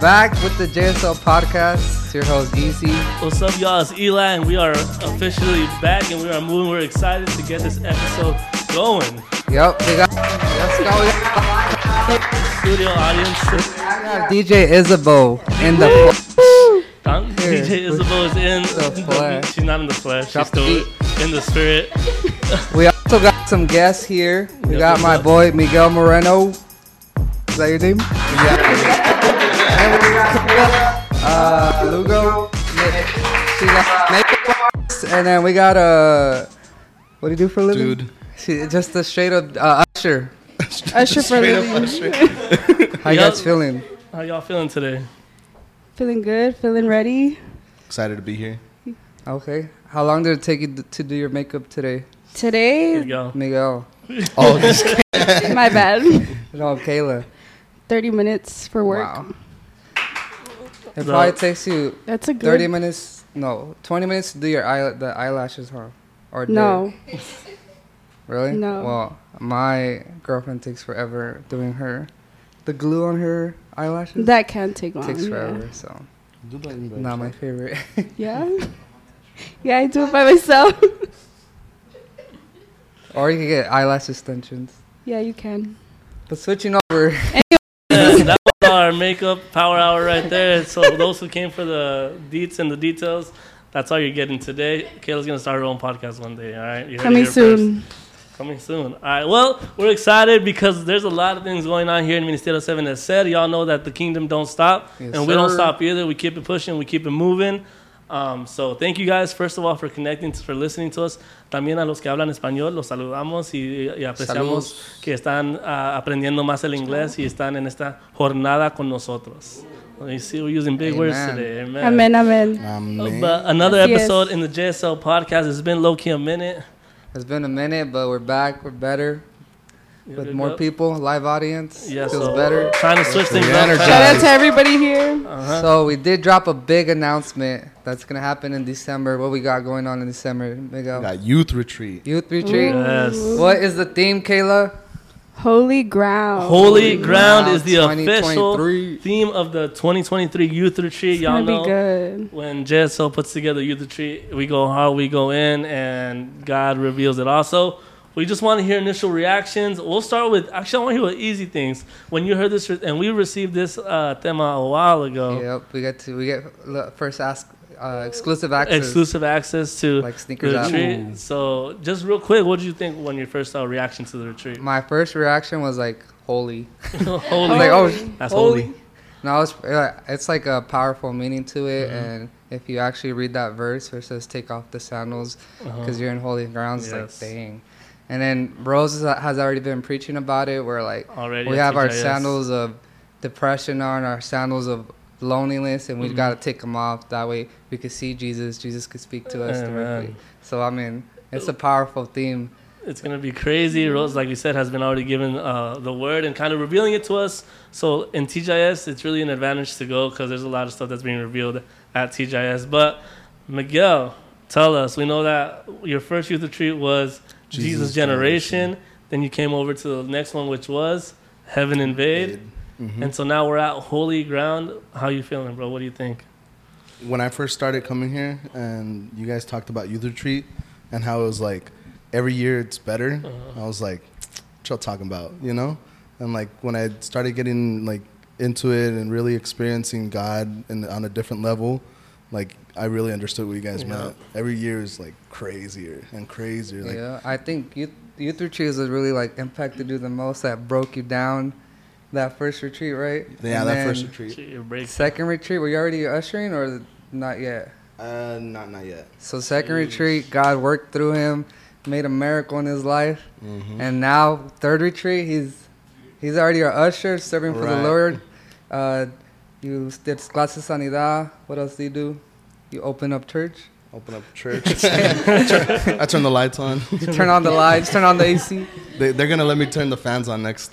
back with the JSL podcast. It's your host, Easy. What's up, y'all? It's Eli, and we are officially back, and we are moving. We're excited to get this episode going. Yep, we got, let's go. We got Studio audience, DJ Isabeau in the um, Here, DJ Isabel is in. the flesh. She's not in the flesh. Drop She's still the in the spirit. We also got some guests here. We Yep, got my up? boy Miguel Moreno. Is that your name? And we got uh, Lugo. She got makeup artist. And then we got uh, what do you do for a living? Dude. She, just a straight up uh, usher. Usher for Straight up living. usher. How you Yep. guys feeling? How y'all feeling today? Feeling good, feeling ready. Excited to be here. Okay. How long did it take you to do your makeup today, Today, go. Miguel? Oh, just my bad. No, Kayla. 30 minutes for work. Wow. It No. probably takes you That's a good. 30 minutes, no, 20 minutes to do your eye, the eyelashes, huh? Or No, Really? No. Well, my girlfriend takes forever doing her, the glue on her eyelashes that can take long. takes yeah. forever, so not my favorite. Yeah. Yeah, I do it by myself. or you can get eyelash extensions. yeah, you can. But switching over, Yes, that was our makeup power hour right there. So those who came for the deets and the details, that's all you're getting today. Kayla's gonna start her own podcast one day. All right, You heard Coming soon. first. Coming soon. All right. Well, we're excited because there's a lot of things going on here in Ministerio 7 as said. Y'all know that the kingdom don't stop. Yes, and we don't stop either. We keep it pushing. We keep it moving. Um, so thank you guys, first of all, for connecting, for listening to us. También a los que hablan español, los saludamos y, y apreciamos Saludos. que están ah, aprendiendo más el inglés y están en esta jornada con nosotros. You see, we're using big words Amen. today. Amen. Amen, amen. Amen. But another Así es. episode in the JSL podcast. It's been low key a minute. it's been a minute, but we're back. We're better with more good. people, live audience. Yeah, feels so better. Trying to switch things up. Re-energized. Shout out to everybody here. Uh-huh. So we did drop a big announcement that's gonna happen in December. What we got going on in December, Miguel? Got youth retreat. Youth retreat. Yes. What is the theme, Kayla? Holy ground. Holy Ground Ground is the official theme of the 2023 Youth Retreat. It's Y'all gonna be know good. when JSL puts together Youth Retreat, we go hard, we go in, and God reveals it also. We just want to hear initial reactions. We'll start with, actually, I want to hear what easy things. When you heard this, and we received this uh, tema a while ago, Yep, we get to we get first ask uh, exclusive access. exclusive access to Like the sneakers app. retreat. So, just real quick, what did you think when your first uh, reaction to the retreat? My first reaction was like holy. I holy. like, oh, That's holy. holy. No, it's uh, it's like a powerful meaning to it, Mm-hmm. and if you actually read that verse where it says "Take off the sandals," Uh-huh. because you're in holy grounds, Yes. it's like dang. And then Rose has already been preaching about it. Where like Already we have our sandals of depression on, our sandals of loneliness, and we Mhm. got to take them off. That way we can see Jesus. Jesus could speak to us Amen. directly. So I mean, it's a powerful theme. It's gonna be crazy. Rose, like we said, has been already given uh, the word and kind of revealing it to us. So in TGIS, it's really an advantage to go because there's a lot of stuff that's being revealed at TGIS. But Miguel, tell us. We know that your first youth retreat was Jesus, Jesus Generation. Generation. Then you came over to the next one, which was Heaven Invade. Mhm. And so now we're at Holy Ground. How you feeling, bro? What do you think? When I first started coming here, and you guys talked about youth retreat and how it was like every year it's better, Uh-huh. I was like, what y'all talking about, you know? And like when I started getting like into it and really experiencing God in, on a different level, like I really understood what you guys Yeah. meant. Every year is like crazier and crazier. Like yeah, I think youth youth retreats was really like impacted you the most. That broke you down. That first retreat, right? yeah, And that first retreat. Second retreat, were you already ushering or not yet? Uh, not not yet. So second Jeez. retreat, God worked through him, made a miracle in his life, Mm-hmm. and now third retreat, he's he's already our usher, serving for the Lord. Uh, you did clases sanidad. What else do you do? You open up church. Open up church. I turn the lights on. You turn on the lights, turn on the AC. They, they're gonna let me turn the fans on next.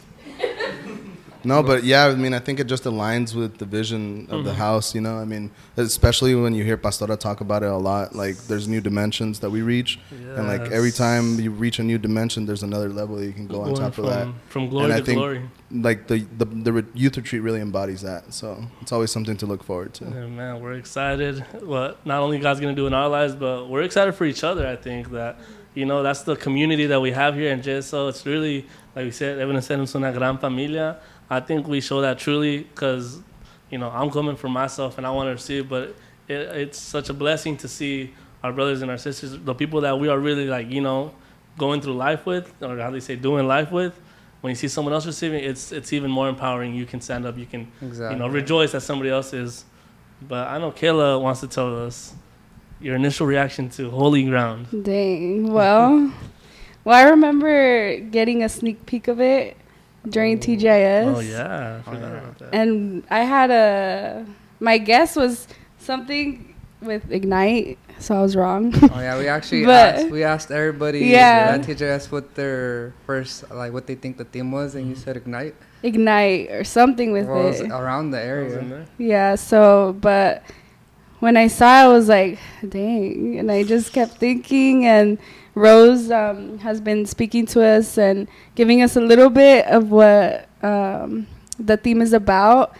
No, but yeah, I mean, I think it just aligns with the vision of the Mhm. house. You know, I mean, especially when you hear Pastora talk about it a lot. Like, there's new dimensions that we reach, and like every time you reach a new dimension, there's another level that you can go on top from, of that. From glory And I to think- glory. Like the the the re- youth retreat really embodies that. So it's always something to look forward to. Yeah, man, we're excited. What not only God's gonna do in our lives, but we're excited for each other. I think that you know that's the community that we have here in JSL. It's really like we said, Evan said, it's una gran familia. I think we show that truly because you know I'm coming for myself and I want to receive, but it, it's such a blessing to see our brothers and our sisters, the people that we are really like you know going through life with, or how they say doing life with. When you see someone else receiving, it's it's even more empowering. You can stand up, you can Exactly. you know, rejoice that somebody else is. But I know Kayla wants to tell us your initial reaction to Holy Ground. Dang. Well, well, I remember getting a sneak peek of it during oh. TGIS. Oh yeah, I Oh, forgot yeah. about that. And I had a. My guess was something with Ignite, so I was wrong. Oh yeah, we actually asked, we asked everybody Yeah. at TGIS what their first like what they think the theme was, and you mm. said ignite. Ignite or something with Well, it was it. around the That was in area. Yeah, so, but when I saw it, I was like, dang. And I just kept thinking, and Rose um, has been speaking to us and giving us a little bit of what um, the theme is about.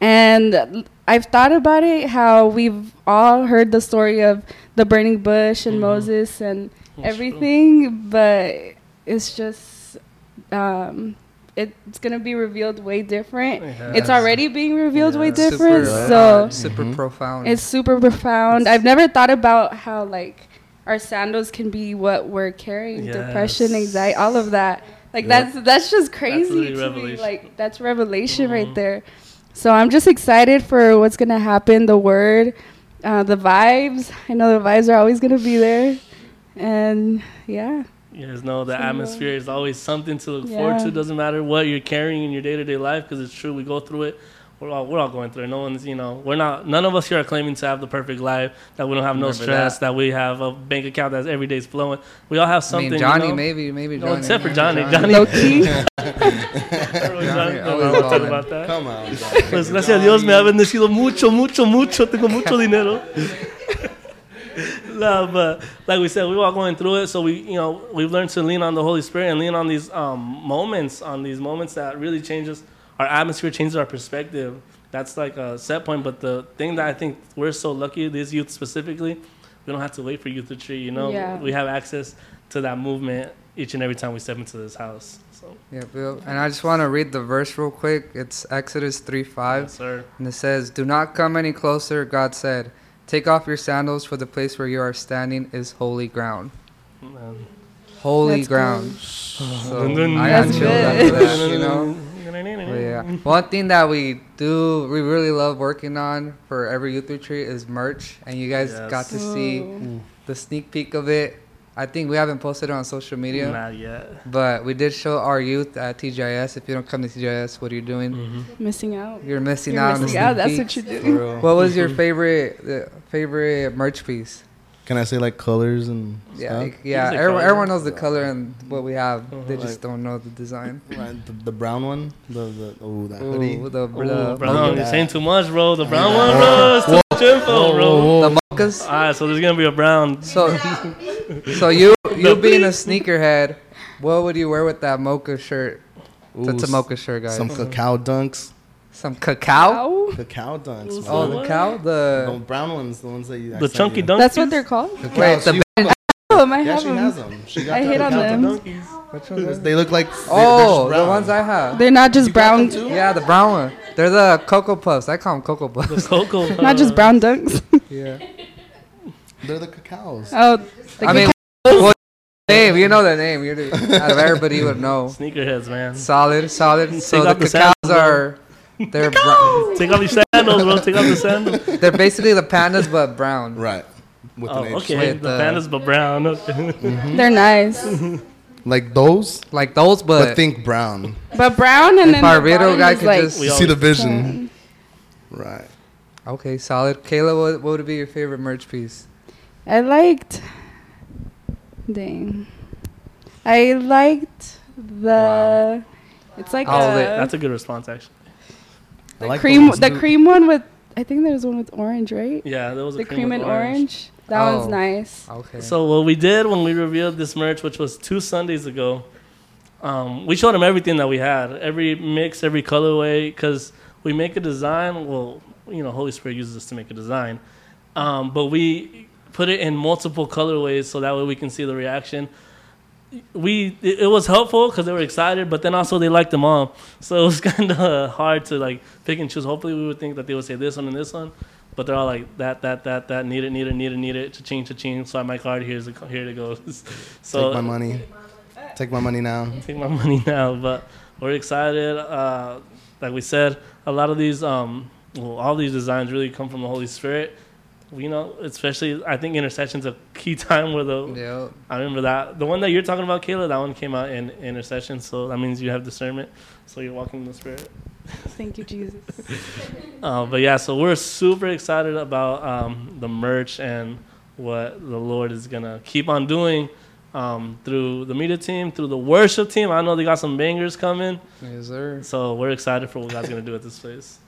And I've thought about it how we've all heard the story of the burning bush and Mhm. Moses and That's everything, but it's just. Um, it's gonna be revealed way different. true. It's already being revealed way different. Super, so uh, super profound. it's super profound. I've never thought about how like our sandals can be what we're carrying, depression, anxiety, all of that. Like Yep. that's that's just crazy really to me. Like that's revelation Mhm. right there. So I'm just excited for what's gonna happen. The word, uh, the vibes. I know the vibes are always gonna be there, and yeah, You guys know the So, atmosphere is always something to look forward Yeah. to. Doesn't matter what you're carrying in your day to day life, because it's true. We go through it. We're all we're all going through it. No one's you know we're not. None of us here are claiming to have the perfect life. That we don't have no Remember stress. that. That. we have a bank account that's every day's flowing. We all have I something. mean, Johnny, you know? maybe, maybe No, except for Johnny. Johnny. low key. Johnny, Johnny, no, we'll talk about that. Come on. Pues gracias a Dios me ha bendecido mucho, mucho, mucho. Tengo mucho dinero. no, but like we said, we were all going through it. So we, you know, we've learned to lean on the Holy Spirit and lean on these um, moments, on these moments that really changes our atmosphere, changes our perspective. That's like a set point. But the thing that I think we're so lucky, these youth specifically, we don't have to wait for youth retreat. You know, Yeah. we have access to that movement each and every time we step into this house. So, Yeah, Bill. And I just want to read the verse real quick. It's Exodus 3 5. yes, sir. And it says, Do not come any closer, God said. Take off your sandals, for the place where you are standing is holy ground. Man. Holy That's ground. So Dun, dun, I got That's chills after that, you know? But yeah. One thing that we do, we really love working on for every youth retreat is merch. And you guys Yes. got to see Ooh. the sneak peek of it. I think we haven't posted it on social media. Not yet. But we did show our youth at TGIS. If you don't come to TGIS, what are you doing? Mm-hmm. Missing out. You're missing You're out on the missing out. sneak That's what you're doing. What was your favorite the favorite merch piece? Can I say like colors and Yeah, stuff? like- yeah. say Everyone, color. everyone knows the color and what we have. They Uh-huh. just don't know the design. Right, the, the brown one, the the oh that hoodie. Ooh, the, Ooh, the, brown, look you're saying too much, bro. The brown one, bro. It's too much info, bro. the mochas. All right, so there's gonna be a brown. So, so you you being a sneakerhead, what would you wear with that mocha shirt? That's a mocha shirt, guys. Some cacao dunks. Some cacao. Ow. Cacao dunks. Ooh, Oh, man. the cow. the The brown ones, the ones that you. I The sent chunky you. dunk. That's what they're called. Cacao, Wait, the she- Oh, I yeah, have she them. has them. She got I the hate on cacao them. dunks. Which ones are they? They look like. they- they're Oh, the brown. ones I have. They're not just You got brown, them too? Yeah, the brown one. They're the cocoa puffs. I call them cocoa The puffs. cocoa. not just brown dunks. yeah. They're the cacaos. oh, the I mean, well, name. You know the name. You're the, out of everybody, you would know. Sneakerheads, man. Solid, solid. So the off the cacaos sandals, are. They're br- Take off your sandals, bro. Take off the sandals. they're basically the pandas but brown. Right. With Oh, an H. okay. With the the- pandas, but brown. Okay. they're nice, Like those, Like those, but, but, think brown. but brown and If then our the video bottom guy is could like just- We You see the vision. tan. Right. okay, solid. Kayla, what, what would be your favorite merch piece? I liked. Dang. I liked the It's like All of a, it. That's a good response, actually. I the like cream. those. The cream one with. I think there's one with orange, right? Yeah, there was a The cream, cream, with and orange. That Oh. one's nice. Okay. So what we did when we revealed this merch, which was two Sundays ago, um, we showed them everything that we had, every mix, every colorway, because we make a design. Well, you know, Holy Spirit uses us to make a design, um, but we put it in multiple colorways so that way we can see the reaction. We it, was helpful because they were excited, but then also they liked them all, so it was kind of hard to like pick and choose. Hopefully, we would think that they would say this one and this one, but they're all like that, that, that, that, need it, need it, need it, need it, to change, to change. Swipe my card. Here's the, here it goes. so Take my money. Take my money now. take my money now. But we're excited. Uh, like we said, a lot of these, um, well, all these designs really come from the Holy Spirit. We know, especially, I think intercession's a key time where the yeah. I remember that the one that you're talking about, Kayla. That one came out in intercession, so that means you have discernment. So you're walking in the Spirit. Thank you, Jesus. Uh, but yeah, so we're super excited about um, the merch and what the Lord is gonna keep on doing um, through the media team, through the worship team. I know they got some bangers coming, Yes, sir. so we're excited for what God's gonna do at this place.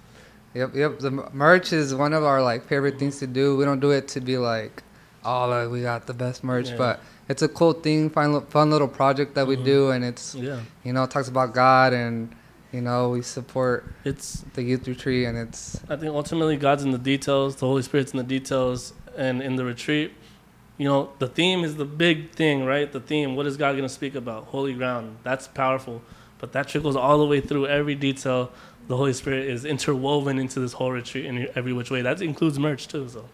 Yep, yep. The merch is one of our like favorite things to do. We don't do it to be like, oh, like, we got the best merch, Yeah. but it's a cool thing, fun, fun little project that we Mhm. do, and it's Yeah, you know it talks about God, and you know we support it's. the youth retreat, and it's I think ultimately God's in the details. The Holy Spirit's in the details, and in the retreat, you know, the theme is the big thing, right? The theme. What is God gonna speak about? Holy ground. That's powerful, but that trickles all the way through every detail. The Holy Spirit is interwoven into this whole retreat in every which way. That includes merch too. So,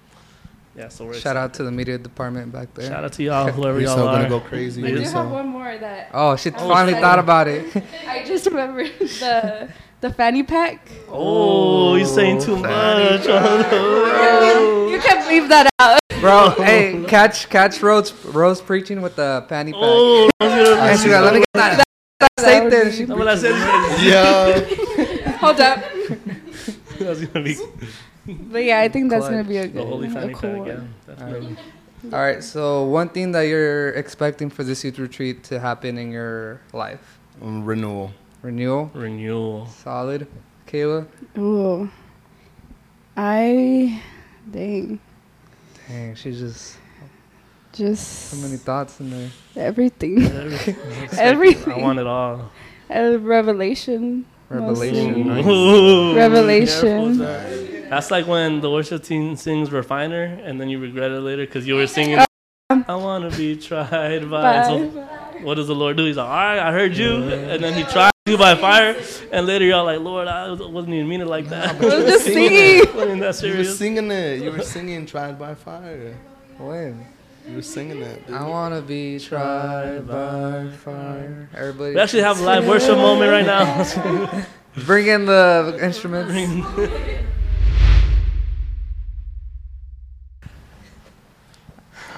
yeah. So we're shout out to the media department back there. Shout out to y'all, whoever We're y'all so are. gonna go crazy. I do Yeah. We're have one more that Oh, she Oh, finally shit. thought about it. I just remembered the the fanny pack. Oh, you're saying too much. Oh, you can't leave that out. Bro, hey, catch catch Rose Rose preaching with the fanny pack. Oh, I was gonna- and she got, let me get that, that That would steak there. be- She No, but I said Yeah. Hold up. that's gonna be But yeah, I think that's gonna be a the good, holy a cool one. Yeah. All right, so one thing that you're expecting for this youth retreat to happen in your life, Um, renewal. renewal, Renewal. solid. Kayla, Ooh. I dang. dang, she's just Just so many thoughts in there. everything. Everything. Everything. I want it all. A revelation. Revelation. Nice. Revelation. careful with that. That's like when the worship team sings Refiner and then you regret it later because you were singing, um, I want to be tried by. So what does the Lord do? He's like, all right, I heard you. And then he tried you by fire. And later you're like, Lord, I wasn't even meaning it like that. I was just singing. wasn't that You were singing it. You were singing "Tried by Fire." When? You were singing it. dude. I wanna be tried by fire. Everybody, We actually have a live worship moment right now. bring in the instruments.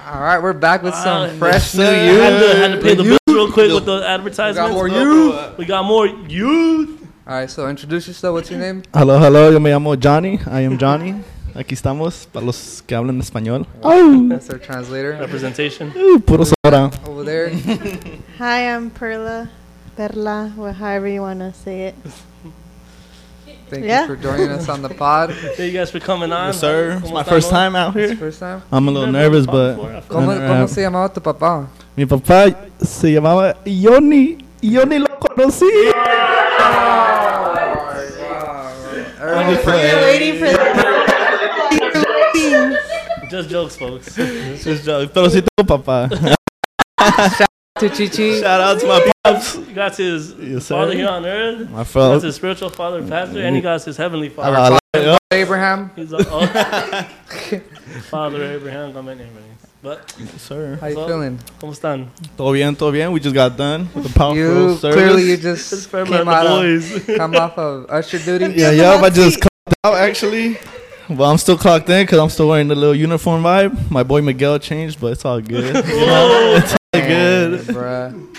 All right, we're back with some Ah, fresh new youth. had to, had to pay the bills real quick with the advertisements. We got more youth. We got more youth. All right, so introduce yourself. What's your name? Hello, hello, yo me llamo Johnny. I am Johnny. Aquí estamos para los que hablan español. Oh. That's our translator Representation. Uh, puro sobra. over there. Hi, I'm Perla, Perla, or however you want to say it. Thank Yeah. you for joining us on the pod. Thank you guys for coming on. Yes, sir. It's ¿Cómo my first time out here. First time. I'm a little nervous, but feel ¿Cómo, Uh, cómo se llamaba tu papá? mi papá se llamaba Yoni. Yoni lo conocí. We're playing. Just jokes, folks. Just joke. Pero sí tengo papá. To Chichi. Shout out to my pops. He got his Yes, sir. father here on earth. My father. That's fellow. his spiritual father, pastor, and he got his heavenly I father. got it. Abraham. He's a, oh, Father Abraham, come in here, man. But, Yes, sir. How you So- feeling? ¿cómo están? Todo bien, todo bien. We just got done with the powerful You service. clearly you just for came out of, come off of usher duty. Yeah, yeah, I just clocked out actually. Well, I'm still clocked in because I'm still wearing the little uniform vibe. My boy Miguel changed, but it's all good. You know, it's all good. Bruh.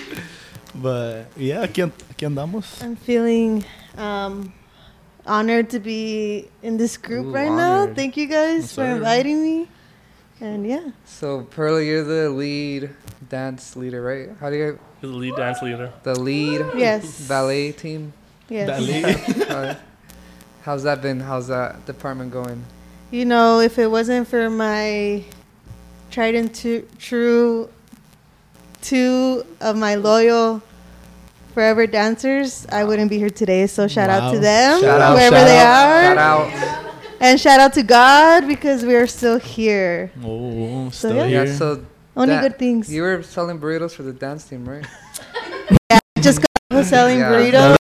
But yeah, aquí, an- aquí andamos. I'm feeling um, honored to be in this group Ooh, right now. Thank you guys Yes, for sir. inviting me. And yeah, So Pearl, you're the lead dance leader, right? How do you He's the lead dance leader. the lead yes, ballet team? yes. Uh, how's that been? How's that department going? You know, if it wasn't for my tried and tu- true two of my loyal forever dancers, I wouldn't be here today. So shout out to them, Shout out, wherever shout they out, are, Shout out. and shout out to God because we are still here. Oh, So, still yeah. here. Yeah, so Only good things. you were selling burritos for the dance team, right? Yeah, just got selling Yeah. burritos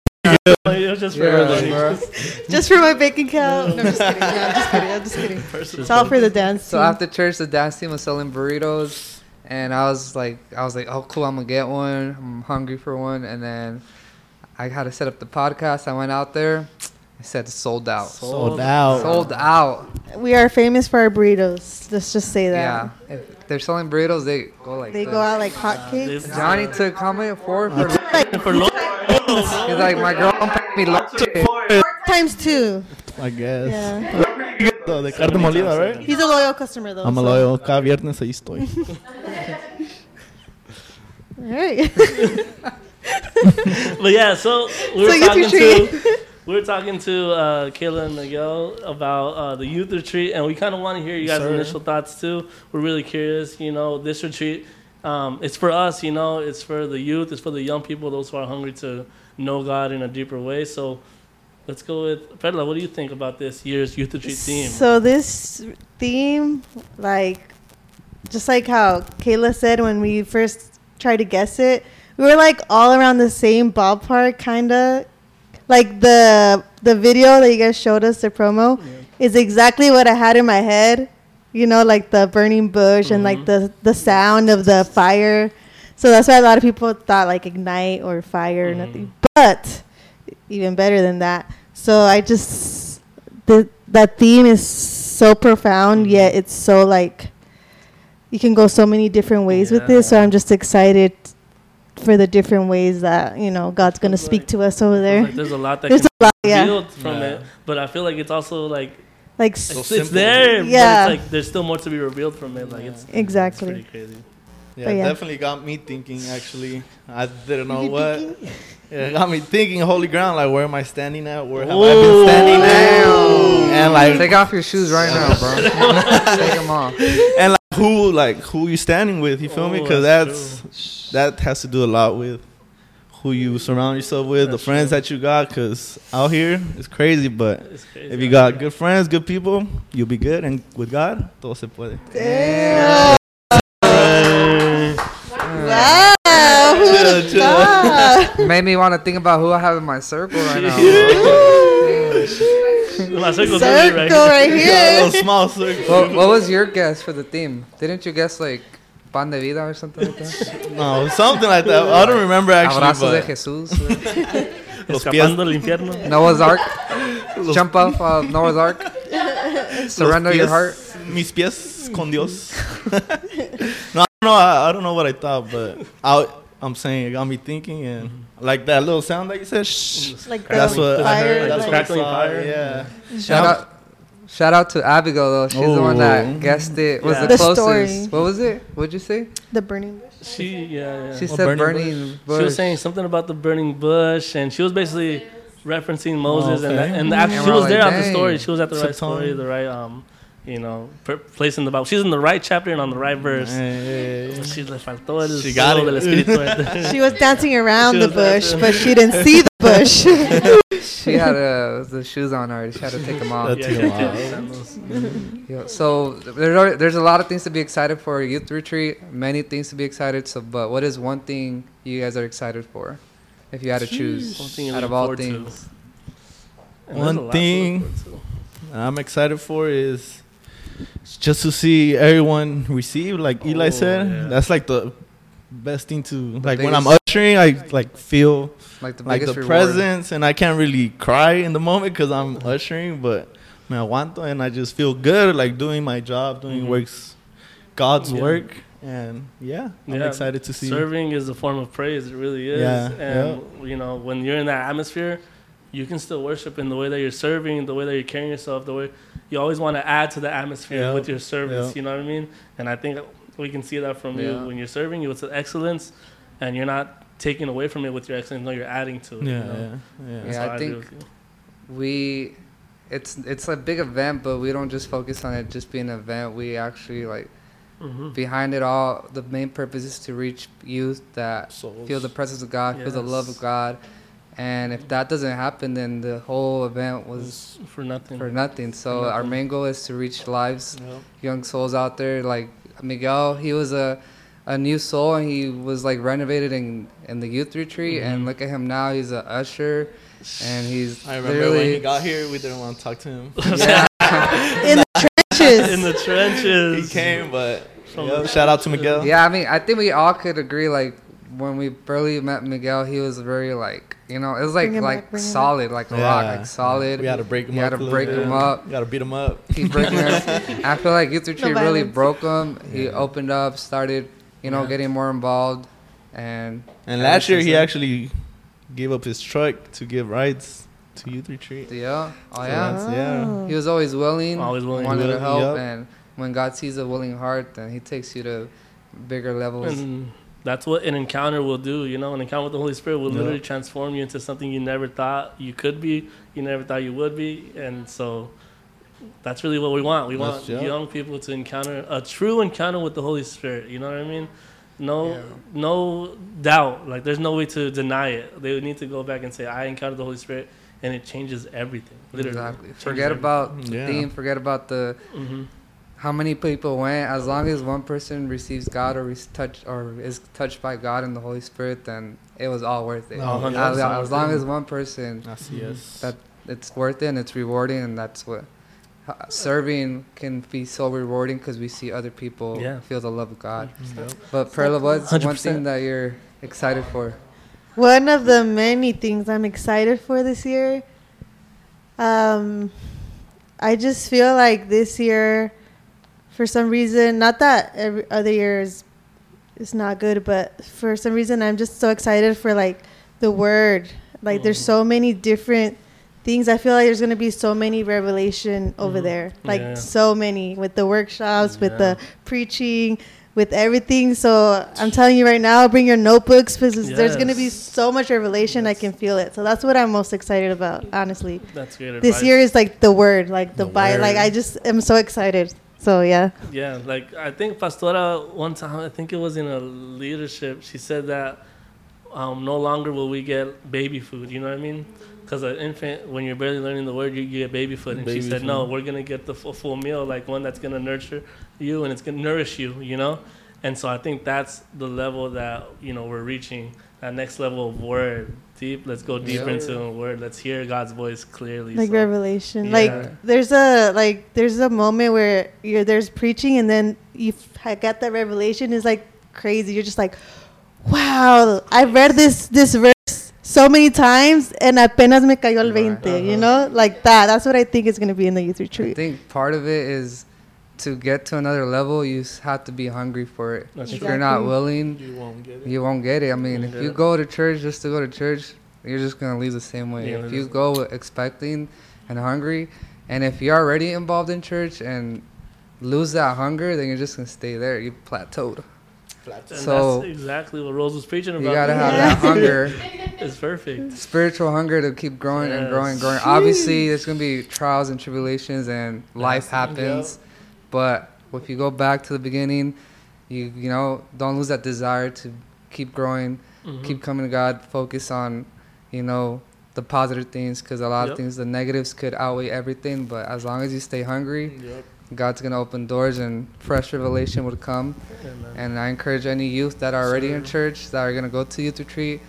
It was just for Yeah, everybody. just for my bank account. No, I'm just kidding. No, I'm just kidding. I'm just kidding. It's all for the dance. So team. after church, the dance team was selling burritos, and I was like, I was like, oh cool, I'm gonna get one. I'm hungry for one, and then I had to set up the podcast. I went out there. I said sold out. Sold out. Sold out. we are famous for our burritos. Let's just say that. Yeah. If they're selling burritos, they go like They this. go out like hotcakes. This- Johnny took how many? Four for. for lo- He's like, my girl paid me lunch. Times two. I guess. Yeah. De carne molida, right? He's a loyal customer though. I'm a so- loyal. Cada viernes ahí estoy. All right. But yeah, so we were So youth talking retreat. to we were talking to uh, Kayla and Miguel about uh, the youth retreat, and we kind of want to hear you guys' Sir. initial thoughts too. We're really curious. You know, this retreat, um, it's for us. You know, it's for the youth. It's for the young people, those who are hungry to know God in a deeper way. So. Let's go with Perla. What do you think about this year's youth retreat theme? So this theme, like, just like how Kayla said when we first tried to guess it, we were like all around the same ballpark, kinda. Like the the video that you guys showed us, the promo, is exactly what I had in my head. You know, like the burning bush and like Mhm. the the sound of the fire. So that's why a lot of people thought like ignite or fire or Mhm. nothing. But even better than that. So I just the that theme is so profound Mhm. yet it's so like you can go so many different ways with this. So I'm just excited for the different ways that you know God's gonna Feels speak like- to us over there. Like, there's a lot that There's can a lot, be yeah. revealed from Yeah. it, but I feel like it's also like Like it's, it's there, Yeah. but it's like there's still more to be revealed from it. Like it's, it's exactly. pretty crazy. Yeah, But yeah. definitely got me thinking. Actually, I didn't know what. Yeah, it got me thinking. Holy ground, like where am I standing at? Where have I been standing at? And like, Take off your shoes right now, bro. Take them off. and like who, like who you standing with? You feel me? Oh, Because that's that's, that has to do a lot with who you surround yourself with, That's the friends true. that you got. Because out here, it's crazy, but It's crazy. if you got good friends, good people, you'll be good. And with God, todo se puede. Damn. Wow. Chill, chill. Made me want to think about who I have in my circle right now. Bro. My circle's really Circle right right Got a here. little small circle. what, what was your guess for the theme? Didn't you guess like pan de vida or something like that? No, something like that. I don't remember actually. Abrazos de Jesús. los Escapando al infierno. Noah's Ark. Jump off of Noah's Ark. Surrender los your heart. Mis pies con Dios. no, I don't know. I, I don't know what I thought, but I, I'm saying it got me thinking, and like that little sound that you said. Shh. Like That's what. fire. that's like- what I Crackling saw, fire. Yeah. Shout out. Shout out to Abigail though. She's the one that guessed it. Was Yeah. the The closest. story. What was it? What'd you say? the burning bush. She, yeah, yeah. She What, said burning burning, bush. She was saying something about the burning bush, and she was basically referencing Moses, and okay. that, and actually And she was like, there at the story. She was at the It's a right story, tongue. the right, um, you know, per- place in the Bible. She's in the right chapter and on the right verse. Hey, She le faltó el She got it. del espíritu. She was dancing around She the bush, dancing. but she didn't see the bush. She had uh, the shoes on already. She had to take them off. Yeah, yeah, yeah, so there are, there's a lot of things to be excited for a youth retreat. Many things to be excited. So, but what is one thing you guys are excited for, if you had to choose Something you out of all forward to. things? One a lot to look thing- I'm excited for is just to see everyone receive, like Eli Oh, said. yeah. That's like the best thing to like when I'm ushering. I like feel Like the like the reward. presence, and I can't really cry in the moment because I'm ushering, but me aguanto, and I just feel good, like doing my job, doing Mhm. works, God's Yeah. work, and yeah, I'm Yeah, excited to see. Serving is a form of praise. It really is. And you know, when you're in that atmosphere, you can still worship in the way that you're serving, the way that you're carrying yourself, the way you always want to add to the atmosphere Yeah. with your service. Yeah. You know what I mean? And I think we can see that from Yeah. you when you're serving. You with excellence, and you're not taking away from it with your excellence. No, you're adding to it. Yeah, you know? yeah, yeah. That's Yeah, how I think- we it's it's a big event but we don't just focus on it just being an event we actually like Mhm. behind it all the main purpose is to reach youth that Souls. feel the presence of god feel the love of god and if that doesn't happen then the whole event was It's for nothing. for nothing so For our main goal is to reach lives Yep. young souls out there like miguel he was a a new soul and he was like renovated in in the youth retreat and Mhm. look at him now he's a usher and he's I remember literally when he got here, we didn't want to talk to him. yeah in the trenches. in the trenches. he came, but yep, shout out to Miguel. Yeah, I mean, I think we all could agree. Like when we barely met Miguel, he was very like, you know, it was like him like back, solid, like a rock, like solid. We had to break him You up. had to break bit. him up. We got to beat him up. He breaking us. I feel like Youth Retreat really violence. broke him. He Yeah. opened up, started, you know, Yeah. getting more involved, and And last year, he then- actually gave up his truck to give rides to youth retreat. yeah, oh So yeah, that's- yeah. Oh. he was always willing, Always willing. wanted to help, yup. and when God sees a willing heart, then He takes you to bigger levels. And that's what an encounter will do. You know, an encounter with the Holy Spirit will Yeah. literally transform you into something you never thought you could be, you never thought you would be, and so that's really what we want. We want yeah. young people to encounter a true encounter with the Holy Spirit. You know what I mean? No, Yeah. no doubt. Like there's no way to deny it. They would need to go back and say, "I encountered the Holy Spirit," and it changes everything. Literally, Exactly. Changes Forget everything. about the Yeah. theme. Forget about the Mhm. How many people went as long as one person receives god or is touched or is touched by god and the holy spirit then it was all worth it No, as, as long as one person That's yes. that it's worth it and it's rewarding and that's what uh, serving can be so rewarding because we see other people Yeah. feel the love of god Yep. but perla what's one 100%. thing that you're excited for One of the many things I'm excited for this year. Um, I just feel like this year, for some reason, not that every other year is, is not good, but for some reason, I'm just so excited for like the word. Like, there's Mhm. so many different things. I feel like there's gonna be so many revelation over Mhm. there. Like Yeah. so many with the workshops, with Yeah. the preaching, with everything. So I'm telling you right now, bring your notebooks because there's gonna be so much revelation. I can feel it. So that's what I'm most excited about, honestly. That's great. This year is like the word, like the, The Bible. Like. I just am so excited. So yeah. Yeah, like I think Pastora one time, I think it was in a leadership, she said that um, no longer will we get baby food. You know what I mean? Because an infant, when you're barely learning the word, you get baby food. And Baby she said, no, we're gonna get the full, full meal, like one that's gonna nurture you and it's gonna nourish you. You know? And so I think that's the level that you know we're reaching. That next level of word, deep. Let's go deeper Yeah. into the word. Let's hear God's voice clearly. Like so. revelation. Yeah. Like there's a like there's a moment where you're there's preaching and then you f- get that revelation is like crazy. You're just like, wow, I've read this this verse so many times and apenas me cayó el Right. 20, you Uh-huh. know? Like that. That's what I think is going to be in the youth retreat. i think part of it is to get to another level you have to be hungry for it That's if true. you're not willing You won't get it. You won't get it. I mean, if you Yeah. go to church just to go to church, you're just gonna leave the same way. Yeah, if you is. go expecting and hungry, and if you're already involved in church and lose that hunger, then you're just gonna stay there. You plateaued. And so- that's exactly what Rose was preaching about. You gotta have Yeah. that hunger, It's perfect. spiritual hunger to keep growing and growing and Yes. growing. Obviously, there's gonna be trials and tribulations, and life Yes. happens. But if you go back to the beginning, you you know don't lose that desire to keep growing Mhm. keep coming to God, focus on, you know, the positive things because a lot Yep. of things, the negatives could outweigh everything. But as long as you stay hungry, Yep. God's gonna open doors and fresh revelation would come. Amen. And I encourage any youth that are already in church that are gonna go to youth retreat,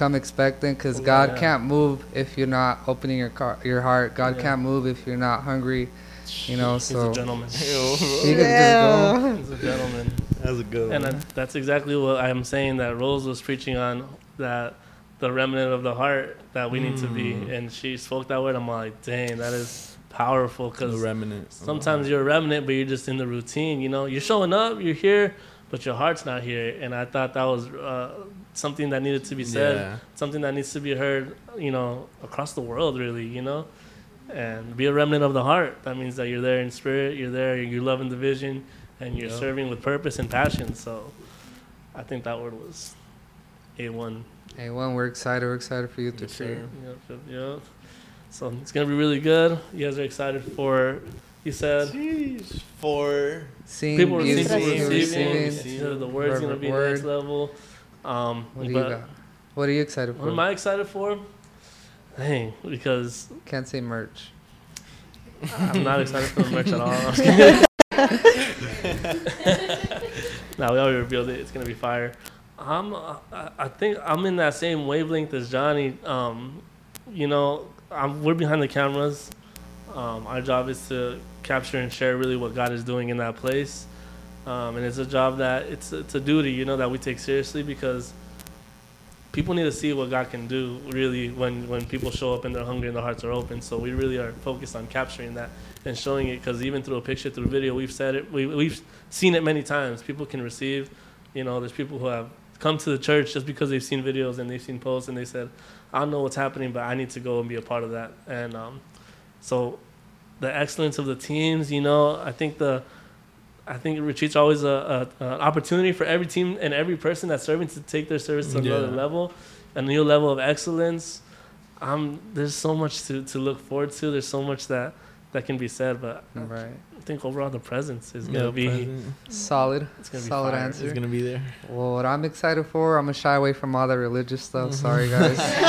come expecting because Oh, God yeah. can't move if you're not opening your car, your heart. God Yeah. can't move if you're not hungry. You know, He's so a gentleman. you can just go. He's a gentleman. That's a good And one. that, that's exactly what I'm saying that Rose was preaching on that the remnant of the heart that we need to be. Mm. And she spoke that word. I'm like, dang, that is powerful the because remnant. sometimes you're a remnant, but you're just in the routine. You know, you're showing up, you're here, but your heart's not here. And I thought that was uh, something that needed to be said, Yeah. something that needs to be heard, you know, across the world, really, you know? and be a remnant of the heart. That means that you're there in spirit, you're there, you're loving the vision, and you're Yeah. serving with purpose and passion. So, I think that word was a one. A1, we're excited. We're excited for you to Yes, see. sir. Yep, yep, yep. So it's gonna be really good. You guys are excited for. You said Jeez. For Seeing people you, receiving, seeing, receiving. receiving. you know, the word's gonna be the next level. Um, What do you got? What are you excited for? what am I excited for? Dang, because Can't say merch. I'm not excited for the merch at all. I'm just kidding. nah, we already revealed it. It's gonna be fire. I'm. Uh, I- I think I'm in that same wavelength as Johnny. Um, you know, I'm, we're behind the cameras. Um, our job is to capture and share really what God is doing in that place, um, and it's a job that it's it's a duty, you know, that we take seriously because people need to see what God can do really when when people show up and they're hungry and their hearts are open. So we really are focused on capturing that and showing it because even through a picture, through video, we've said it, we, we've seen it many times. People can receive, you know, there's people who have come to the church just because they've seen videos and they've seen posts and they said, I don't know what's happening, but I need to go and be a part of that. And um, so the excellence of the teams, you know, I think the I think retreats are always a, a, an opportunity for every team and every person that's serving to take their service to another Yeah. level, a new level of excellence. Um, there's so much to, to look forward to. There's so much that, that can be said, but Right. I think overall the presence is gonna yeah, be present. Solid. it's gonna be Solid answer. It's gonna be there. Well, what I'm excited for, I'm gonna shy away from all that religious stuff. Mm-hmm. Sorry, guys.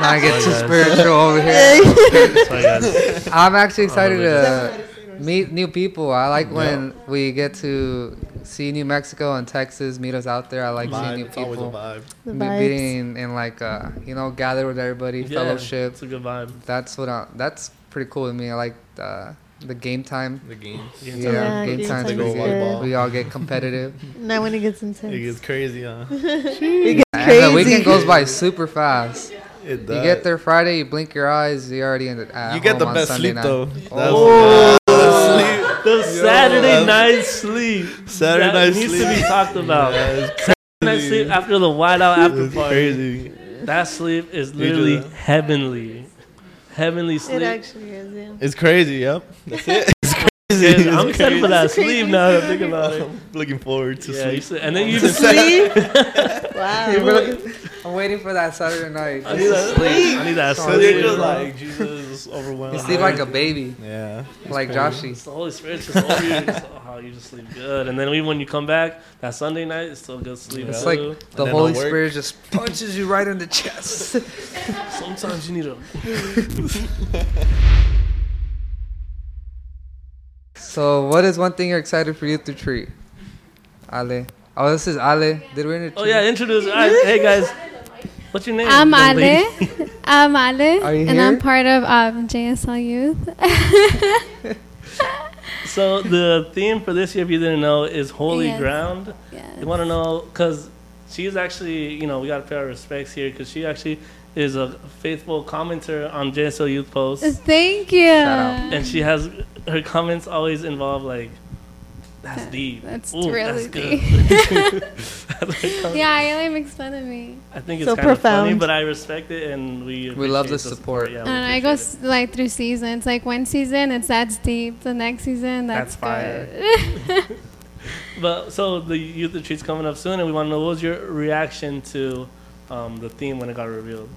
Not get too spiritual over here. Sorry, guys. I'm actually excited religious. to meet new people. I like when we get to see New Mexico and Texas, meet us out there. I like seeing new It's always a people. vibe. The vibes. Being and like uh, you know, gather with everybody, Yeah, fellowship. It's a good vibe. That's what I, that's pretty cool to me. I like uh, the game time. The games. Yeah, Yeah, Yeah, game game time's time's good. good. We all get competitive. Not when it gets intense. It gets crazy, huh? it gets And crazy. the weekend goes by super fast. It You get there Friday, you blink your eyes, you're already in the. You get home the on best Sunday sleep night. though. That's Oh. The best sleep. Saturday that's- night sleep. Saturday that night needs sleep. to be talked about. Yeah, it's Saturday night sleep after the whiteout after It's party. crazy. That sleep is literally heavenly. heavenly. sleep. It sleep. actually is, yeah. It's crazy. Yep. That's it. It's crazy. It's I'm excited for that sleep now that I think about it. I'm looking forward to Yeah, sleep. said, and then you just Sleep? wow. I'm waiting for that Saturday night. I need that sleep. I need that So you're sleep. just like Jesus overwhelmed. You sleep like a baby, yeah. like Joshy. It's the Holy Spirit's just over you. Just, oh, you just sleep good. And then even when you come back, that Sunday night, it's still good sleep. It's It's too. like the Holy Spirit just punches you right in the chest. sometimes you need a. So, what is one thing you're excited for Youth Retreat? Ale. Oh, this is Ale. Did we oh, introduce? Oh yeah, introduce. All right, hey guys, what's your name? I'm Ale. I'm Ale, Are you and I'm part of um, JSL Youth. So the theme for this year, if you didn't know, is holy Yes. ground. yes. You want to know because she's actually, you know, we got to pay our respects here because she actually is a faithful commenter on JSL Youth posts, Thank you. out. and she has her comments always involve like, "That's deep." That's Ooh, really that's deep. good. That's her comment. yeah, Ayala makes fun of me. I think it's So kind of funny, profound. but I respect it, and we We love the support. Yeah, I we don't know. I go appreciate s- like through seasons. Like one season, it's that's deep. The next season, That's that's, fire. good. But so the youth retreat's coming up soon, and we want to know what was your reaction to um, the theme when it got revealed.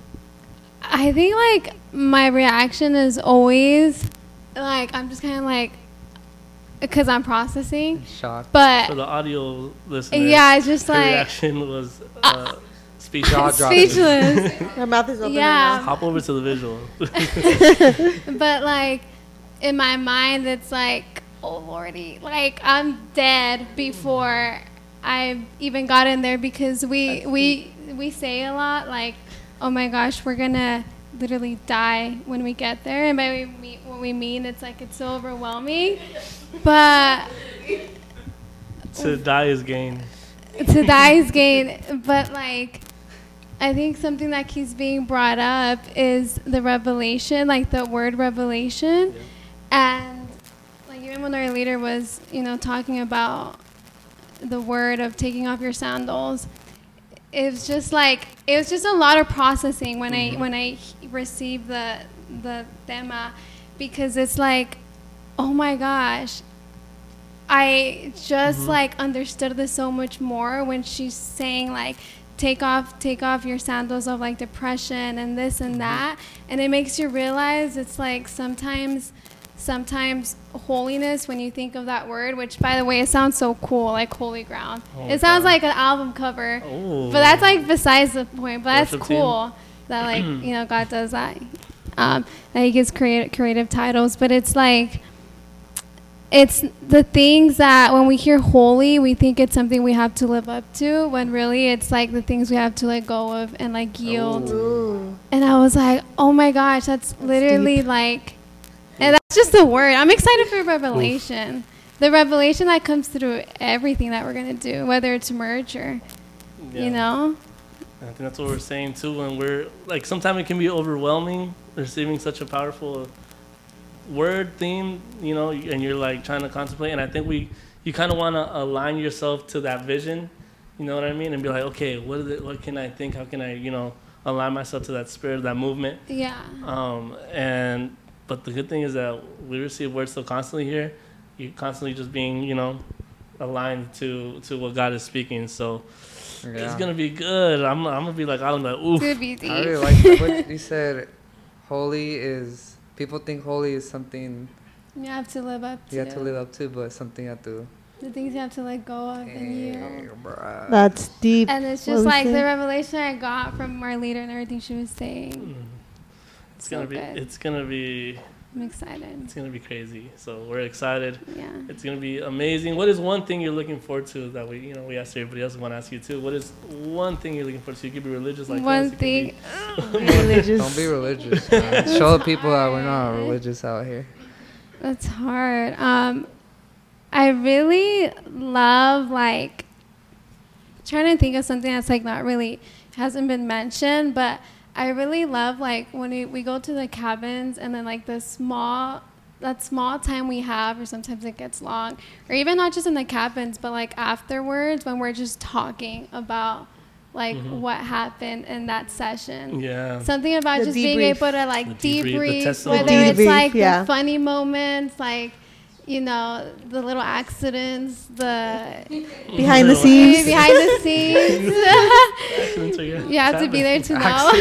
I think like my reaction is always like I'm just kind of like because I'm processing, Shock. but For the audio listeners, yeah, it's just her like reaction was uh, speechless. Jaw dropping. speechless. Her mouth is open. Yeah. right now. Hop over to the visual. but like in my mind it's like oh lordy like i'm dead before i even got in there because we we we say a lot like oh my gosh we're gonna literally die when we get there and by we mean, what we mean it's like it's so overwhelming but to die is gain. to die is gain. But like, I think something that keeps being brought up is the revelation, like the word revelation, and like even when our leader was, you know, talking about the word of taking off your sandals. It was just like it was just a lot of processing when I mm-hmm. when I received the the tema because it's like, oh my gosh, I just mm-hmm. like understood this so much more when she's saying like take off take off your sandals of like depression and this and mm-hmm. that. And it makes you realize it's like sometimes sometimes holiness when you think of that word which by the way it sounds so cool like holy ground Oh, it sounds God. like an album cover Oh. but that's like besides the point but that's Worship team. cool that like you know god does that um, that he gives creative creative titles but it's like it's the things that when we hear holy we think it's something we have to live up to when really it's like the things we have to let go of and like yield Ooh. and i was like oh my gosh that's, literally like and that's just the word i'm excited for revelation the revelation that comes through everything that we're gonna do whether it's merch or Yeah. you know I think that's what we're saying too. When we're like, sometimes it can be overwhelming receiving such a powerful word theme, you know, and you're like trying to contemplate. And I think we, you kind of want to align yourself to that vision, you know what I mean, and be like, okay, what is it? What can I think? How can I, you know, align myself to that spirit, that movement? yeah Um, and but the good thing is that we receive words so constantly here. You're constantly just being, you know, aligned to to what God is speaking. So it's gonna be good. I'm I'm gonna be like I'm like it's oof. I really like that. what you said. Holy is people think holy is something you have to live up to you have to live up to, but something you have to. the things you have to let go of and yield Eh, bruh. That's deep. And it's just we like the revelation I got from our leader and everything she was saying. Mm. It's So gonna be good. it's gonna be I'm excited. it's gonna be crazy. So we're excited. Yeah. It's gonna be amazing. What is one thing you're looking forward to that we you know we asked everybody else? We want to ask you too. What is one thing you're looking forward to? You could be religious like One you could thing. be- religious. Don't be religious. Show the people that we're not religious out here. That's hard. Um, I really love like trying to think of something that's like not really hasn't been mentioned, but I really love like when we, we go to the cabins and then like the small that small time we have or sometimes it gets long or even not just in the cabins but like afterwards when we're just talking about like Mhm. what happened in that session Yeah. something about The just being able to like The debrief, debrief, testimony. whether it's like yeah. the funny moments, like you know the little accidents, the Behind the Little scenes. behind the scenes. accidents are gonna you have to be there to know.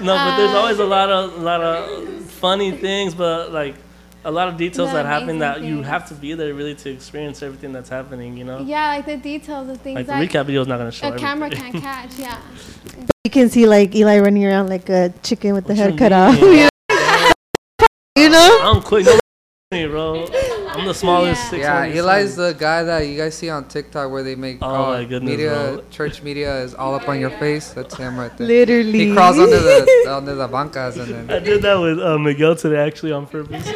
No, but there's Uh, always a lot of a lot of funny things, but like a lot of details The that happen amazing that you have to be there really to experience everything that's happening. You know, yeah, like the details, of things like the that recap video is not gonna show. a camera everything. can't catch. Yeah, You can see like Eli running around like a chicken with the head you cut off. mean? you know? I'm quick. No, me, bro. I'm the smallest. Yeah. six Yeah, Eli's the guy that you guys see on TikTok where they make Oh all my goodness, media, bro. church media is all up on your face. That's him right there. Literally. He crawls under the under the bancas and then. I did that with uh, Miguel today, actually, on purpose. it,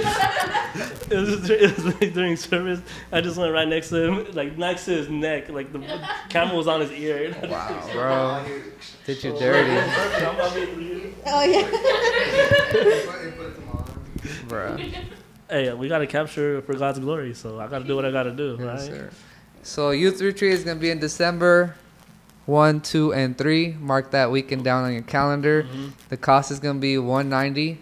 was it was like during service. I just went right next to him, like next to his neck, like the camera was on his ear. wow, bro, did you dirty, Oh yeah. Bro. hey, we gotta capture for God's glory, so I gotta do what I gotta do, Yes, right? sir. So youth retreat is gonna be in December, one, two, and three. Mark that weekend down on your calendar. Mhm. The cost is gonna be one ninety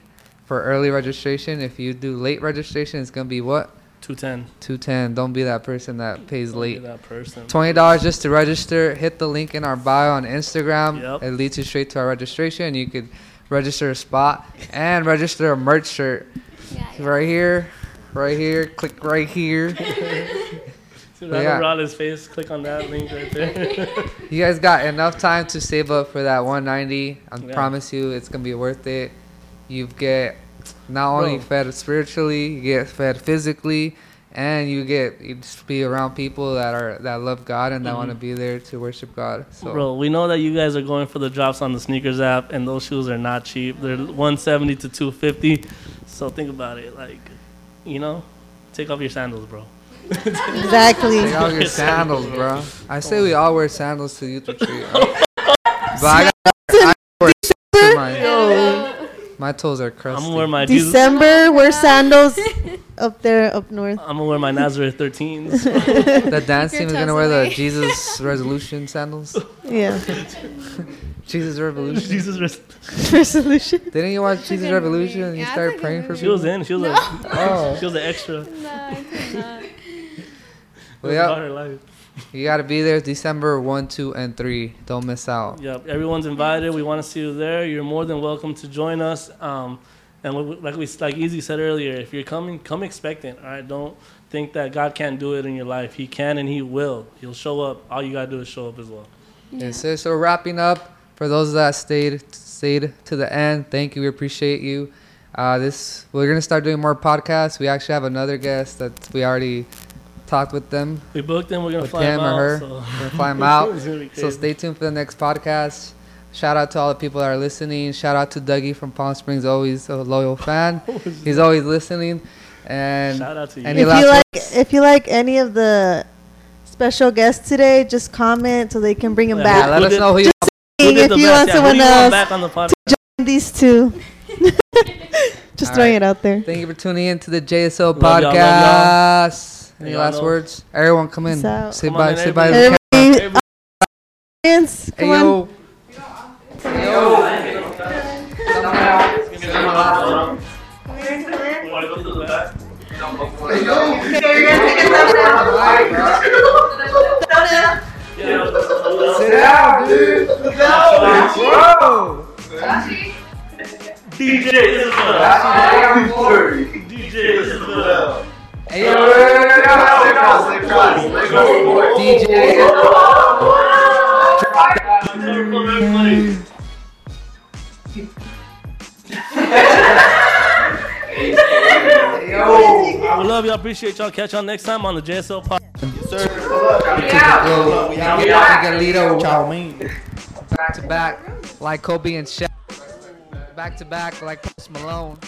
for early registration. If you do late registration, it's gonna be what? Two ten. Two ten. Don't be that person that pays late. That person. Twenty dollars just to register. Hit the link in our bio on Instagram. Yep. It leads you straight to our registration. You could register a spot and register a merch shirt yeah. yeah. right here, right here. Click right here. See But that yeah. around his face. Click on that link right there. You guys got enough time to save up for that 190. I Yeah. promise you, it's gonna be worth it. You get not only Bro. fed spiritually, you get fed physically, and you get you just be around people that are that love God and that Mhm. want to be there to worship God. So Bro, we know that you guys are going for the drops on the sneakers app, and those shoes are not cheap. They're 170 to 250. So think about it, like, you know, take off your sandals, bro. Exactly. take off your sandals, bro. I say we all wear sandals to youth retreat. right? but I got I my, toes are crusty. I'm gonna wear my Jesus. December, wear sandals. up there up north. I'm gonna wear my Nazareth 13s. The dance team is gonna toes wear the. Jesus Resolution sandals. Yeah. Jesus Revolution. Jesus, rest- Resolution. Didn't you watch Jesus Revolution and you Yeah, started praying good for movie. she was in. She was a, Oh, she was an extra. No, I could not. well, About yeah. You gotta be there December one, two, and three. Don't miss out. Yep, everyone's invited. We want to see you there. You're more than welcome to join us. Um, and like we like Easy said earlier, if you're coming, come expectant. All right, don't think that God can't do it in your life. He can and He will. He'll show up. All you gotta do is show up as well. Yes, sir. So wrapping up for those that stayed stayed to the end. Thank you. We appreciate you. Uh, this we're gonna start doing more podcasts. We actually have another guest that we already talked with them. We booked them. We're gonna With fly him them or out. her. So. We're gonna fly them out. It's gonna be So stay tuned for the next podcast. Shout out to all the people that are listening. Shout out to Dougie from Palm Springs, always a loyal fan. He's always listening. And Shout out to you. Any if you like words? if you like any of the special guests today, just comment so they can bring them Yeah, yeah, back. let Who us did- know who you. Who if you want Yeah, someone you want else, back on the podcast? these two. just All throwing right. it out there. Thank you for tuning in to the JSL Love y'all, love y'all. Podcast. Any Y'all last know. words? Everyone, come in. Peace out. Say Come bye. in, Say bye. to everybody. camera. Uh, everybody, audience, Hey come on. yo. Sit down, dude. Bro. DJ Isabel. DJ Isabel. Hey yo. DJ. We love y'all. Appreciate y'all. Catch y'all next time on the JSL podcast. Yo, Miguelito. Chow mein. Back to back, like Kobe and Shaq. Back to back, like Post Malone.